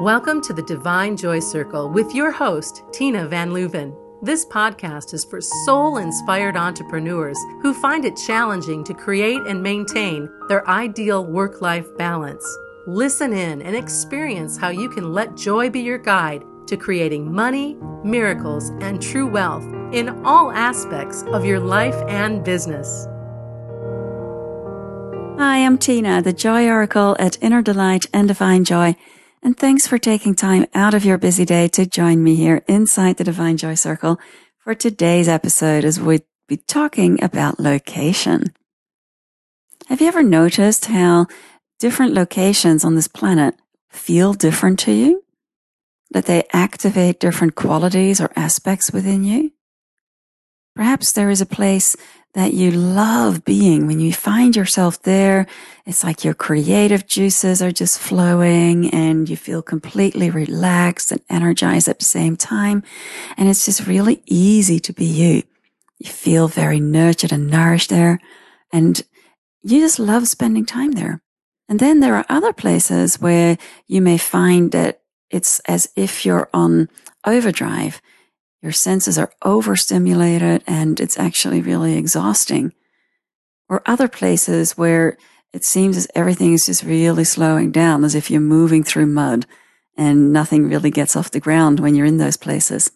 Welcome to the Divine Joy Circle with your host, Tina Van Leuven. This podcast is for soul inspired entrepreneurs who find it challenging to create and maintain their ideal work life balance. Listen in and experience how you can let joy be your guide to creating money, miracles, and true wealth in all aspects of your life and business. Hi, I'm Tina, the Joy Oracle at Inner Delight and Divine Joy. And thanks for taking time out of your busy day to join me here inside the Divine Joy Circle for today's episode as we be talking about location. Have you ever noticed how different locations on this planet feel different to you? That they activate different qualities or aspects within you? Perhaps there is a place that you love being. When you find yourself there, it's like your creative juices are just flowing and you feel completely relaxed and energized at the same time. And it's just really easy to be you. You feel very nurtured and nourished there and you just love spending time there. And then there are other places where you may find that it's as if you're on overdrive your senses are overstimulated and it's actually really exhausting. Or other places where it seems as everything is just really slowing down, as if you're moving through mud and nothing really gets off the ground when you're in those places.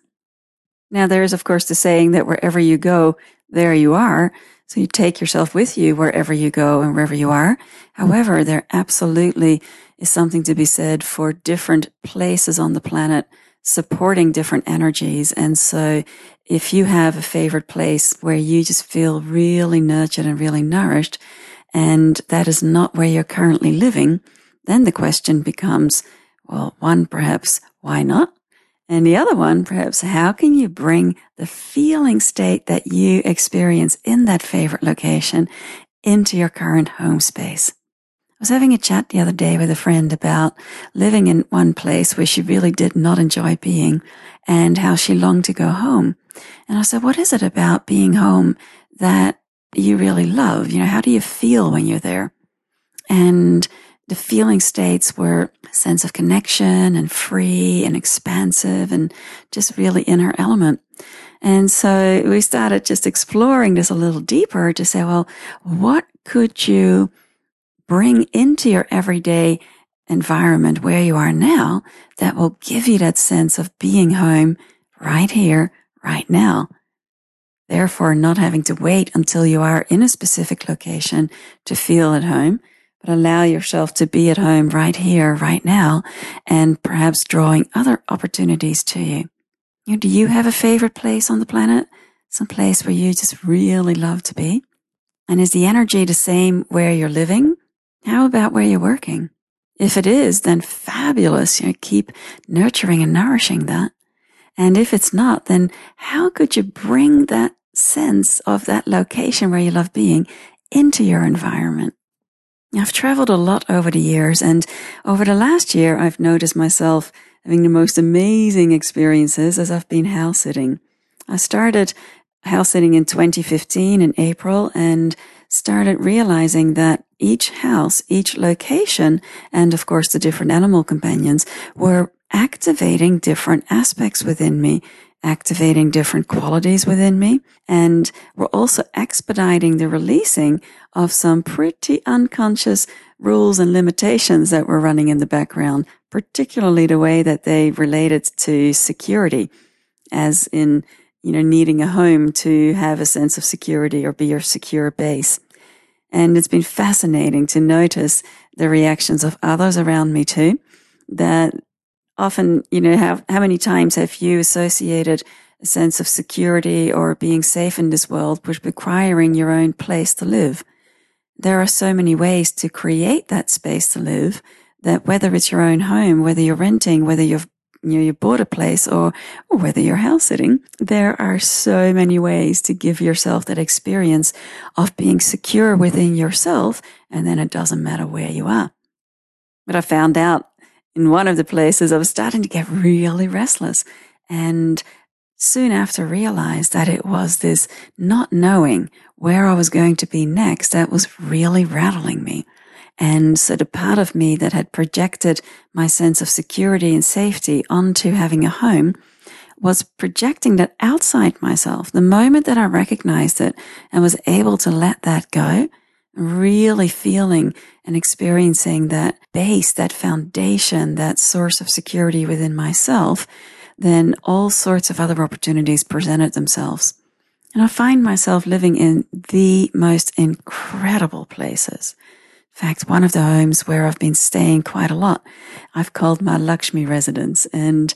Now, there is, of course, the saying that wherever you go, there you are. So you take yourself with you wherever you go and wherever you are. However, there absolutely is something to be said for different places on the planet supporting different energies. And so if you have a favorite place where you just feel really nurtured and really nourished, and that is not where you're currently living, then the question becomes, well, one, perhaps, why not? And the other one, perhaps, how can you bring the feeling state that you experience in that favorite location into your current home space? Was having a chat the other day with a friend about living in one place where she really did not enjoy being and how she longed to go home. And I said, what is it about being home that you really love? You know, how do you feel when you're there? And the feeling states were a sense of connection and free and expansive and just really in her element. And so we started just exploring this a little deeper to say, well, what could you bring into your everyday environment where you are now that will give you that sense of being home right here, right now. Therefore, not having to wait until you are in a specific location to feel at home, but allow yourself to be at home right here, right now, and perhaps drawing other opportunities to you. do you have a favorite place on the planet? Some place where you just really love to be? And is the energy the same where you're living? How about where you're working? If it is, then fabulous. You know, keep nurturing and nourishing that. And if it's not, then how could you bring that sense of that location where you love being into your environment? I've traveled a lot over the years and over the last year, I've noticed myself having the most amazing experiences as I've been house sitting. I started house sitting in 2015 in April and started realizing that each house, each location, and of course the different animal companions were activating different aspects within me, activating different qualities within me, and were also expediting the releasing of some pretty unconscious rules and limitations that were running in the background, particularly the way that they related to security, as in you know, needing a home to have a sense of security or be your secure base. And it's been fascinating to notice the reactions of others around me too. That often, you know, how, how many times have you associated a sense of security or being safe in this world with requiring your own place to live? There are so many ways to create that space to live that whether it's your own home, whether you're renting, whether you're you, you bought a place or whether you're house sitting, there are so many ways to give yourself that experience of being secure within yourself. And then it doesn't matter where you are. But I found out in one of the places I was starting to get really restless and soon after realized that it was this not knowing where I was going to be next that was really rattling me. And so the part of me that had projected my sense of security and safety onto having a home was projecting that outside myself. The moment that I recognized it and was able to let that go, really feeling and experiencing that base, that foundation, that source of security within myself, then all sorts of other opportunities presented themselves. And I find myself living in the most incredible places. In fact, one of the homes where I've been staying quite a lot, I've called my Lakshmi residence. And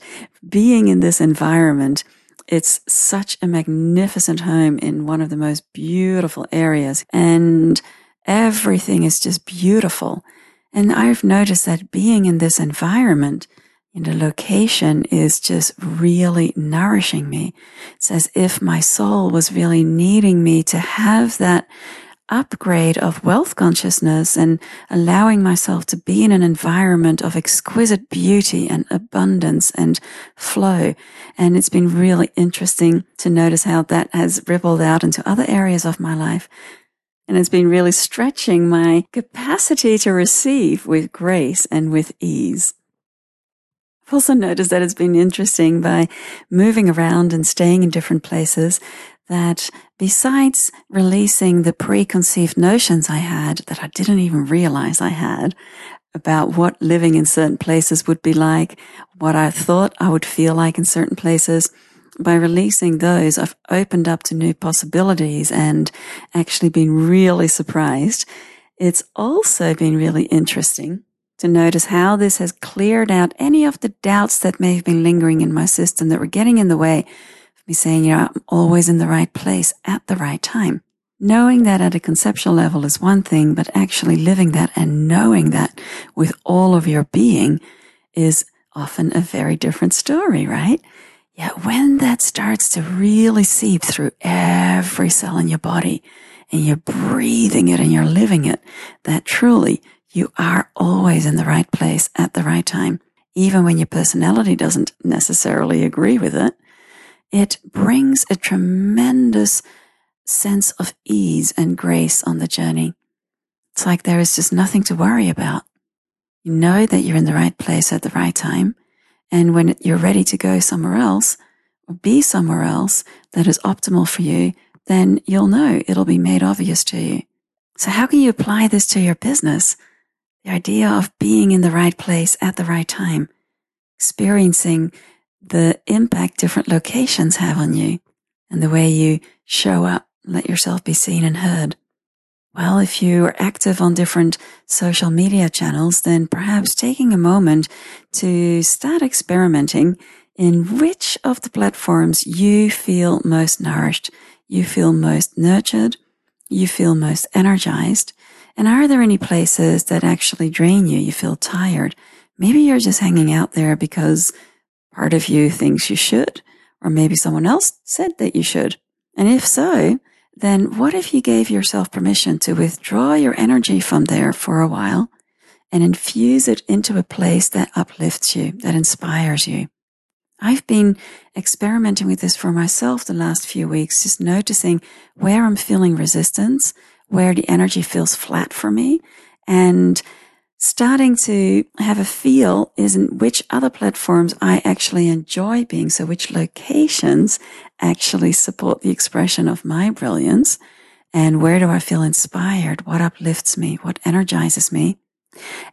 being in this environment, it's such a magnificent home in one of the most beautiful areas. And everything is just beautiful. And I've noticed that being in this environment, in the location is just really nourishing me. It's as if my soul was really needing me to have that upgrade of wealth consciousness and allowing myself to be in an environment of exquisite beauty and abundance and flow. And it's been really interesting to notice how that has rippled out into other areas of my life. And it's been really stretching my capacity to receive with grace and with ease. I've also noticed that it's been interesting by moving around and staying in different places that besides releasing the preconceived notions I had that I didn't even realize I had about what living in certain places would be like, what I thought I would feel like in certain places, by releasing those, I've opened up to new possibilities and actually been really surprised. It's also been really interesting to notice how this has cleared out any of the doubts that may have been lingering in my system that were getting in the way be saying, you know, I'm always in the right place at the right time. Knowing that at a conceptual level is one thing, but actually living that and knowing that with all of your being is often a very different story, right? Yet when that starts to really seep through every cell in your body and you're breathing it and you're living it, that truly you are always in the right place at the right time, even when your personality doesn't necessarily agree with it it brings a tremendous sense of ease and grace on the journey. It's like there is just nothing to worry about. You know that you're in the right place at the right time. And when you're ready to go somewhere else or be somewhere else that is optimal for you, then you'll know it'll be made obvious to you. So how can you apply this to your business? The idea of being in the right place at the right time, experiencing the impact different locations have on you and the way you show up, let yourself be seen and heard. Well, if you are active on different social media channels, then perhaps taking a moment to start experimenting in which of the platforms you feel most nourished, you feel most nurtured, you feel most energized. And are there any places that actually drain you? You feel tired. Maybe you're just hanging out there because Part of you thinks you should, or maybe someone else said that you should. And if so, then what if you gave yourself permission to withdraw your energy from there for a while and infuse it into a place that uplifts you, that inspires you? I've been experimenting with this for myself the last few weeks, just noticing where I'm feeling resistance, where the energy feels flat for me, and starting to have a feel is in which other platforms I actually enjoy being. So which locations actually support the expression of my brilliance and where do I feel inspired? What uplifts me? What energizes me?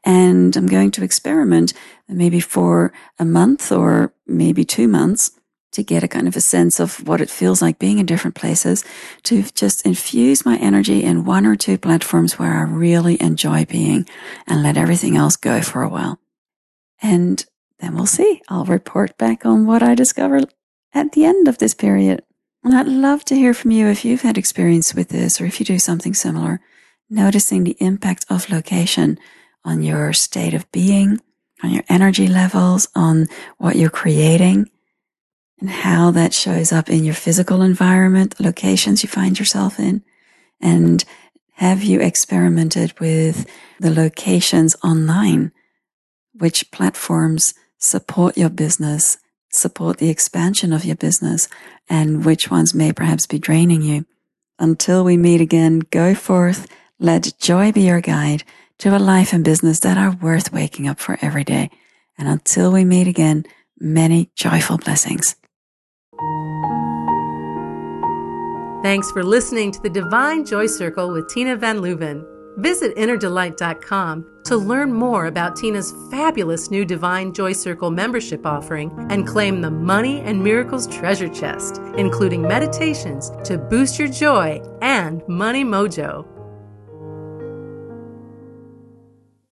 And I'm going to experiment maybe for a month or maybe two months to get a kind of a sense of what it feels like being in different places, to just infuse my energy in one or two platforms where I really enjoy being and let everything else go for a while. And then we'll see. I'll report back on what I discover at the end of this period. And I'd love to hear from you if you've had experience with this or if you do something similar, noticing the impact of location on your state of being, on your energy levels, on what you're creating and how that shows up in your physical environment, the locations you find yourself in. And have you experimented with the locations online? Which platforms support your business, support the expansion of your business, and which ones may perhaps be draining you? Until we meet again, go forth, let joy be your guide. to a life and business that are worth waking up for every day. And until we meet again, many joyful blessings. Thanks for listening to the Divine Joy Circle with Tina Van Leuven. Visit innerdelight.com to learn more about Tina's fabulous new Divine Joy Circle membership offering and claim the Money and Miracles treasure chest, including meditations to boost your joy and money mojo.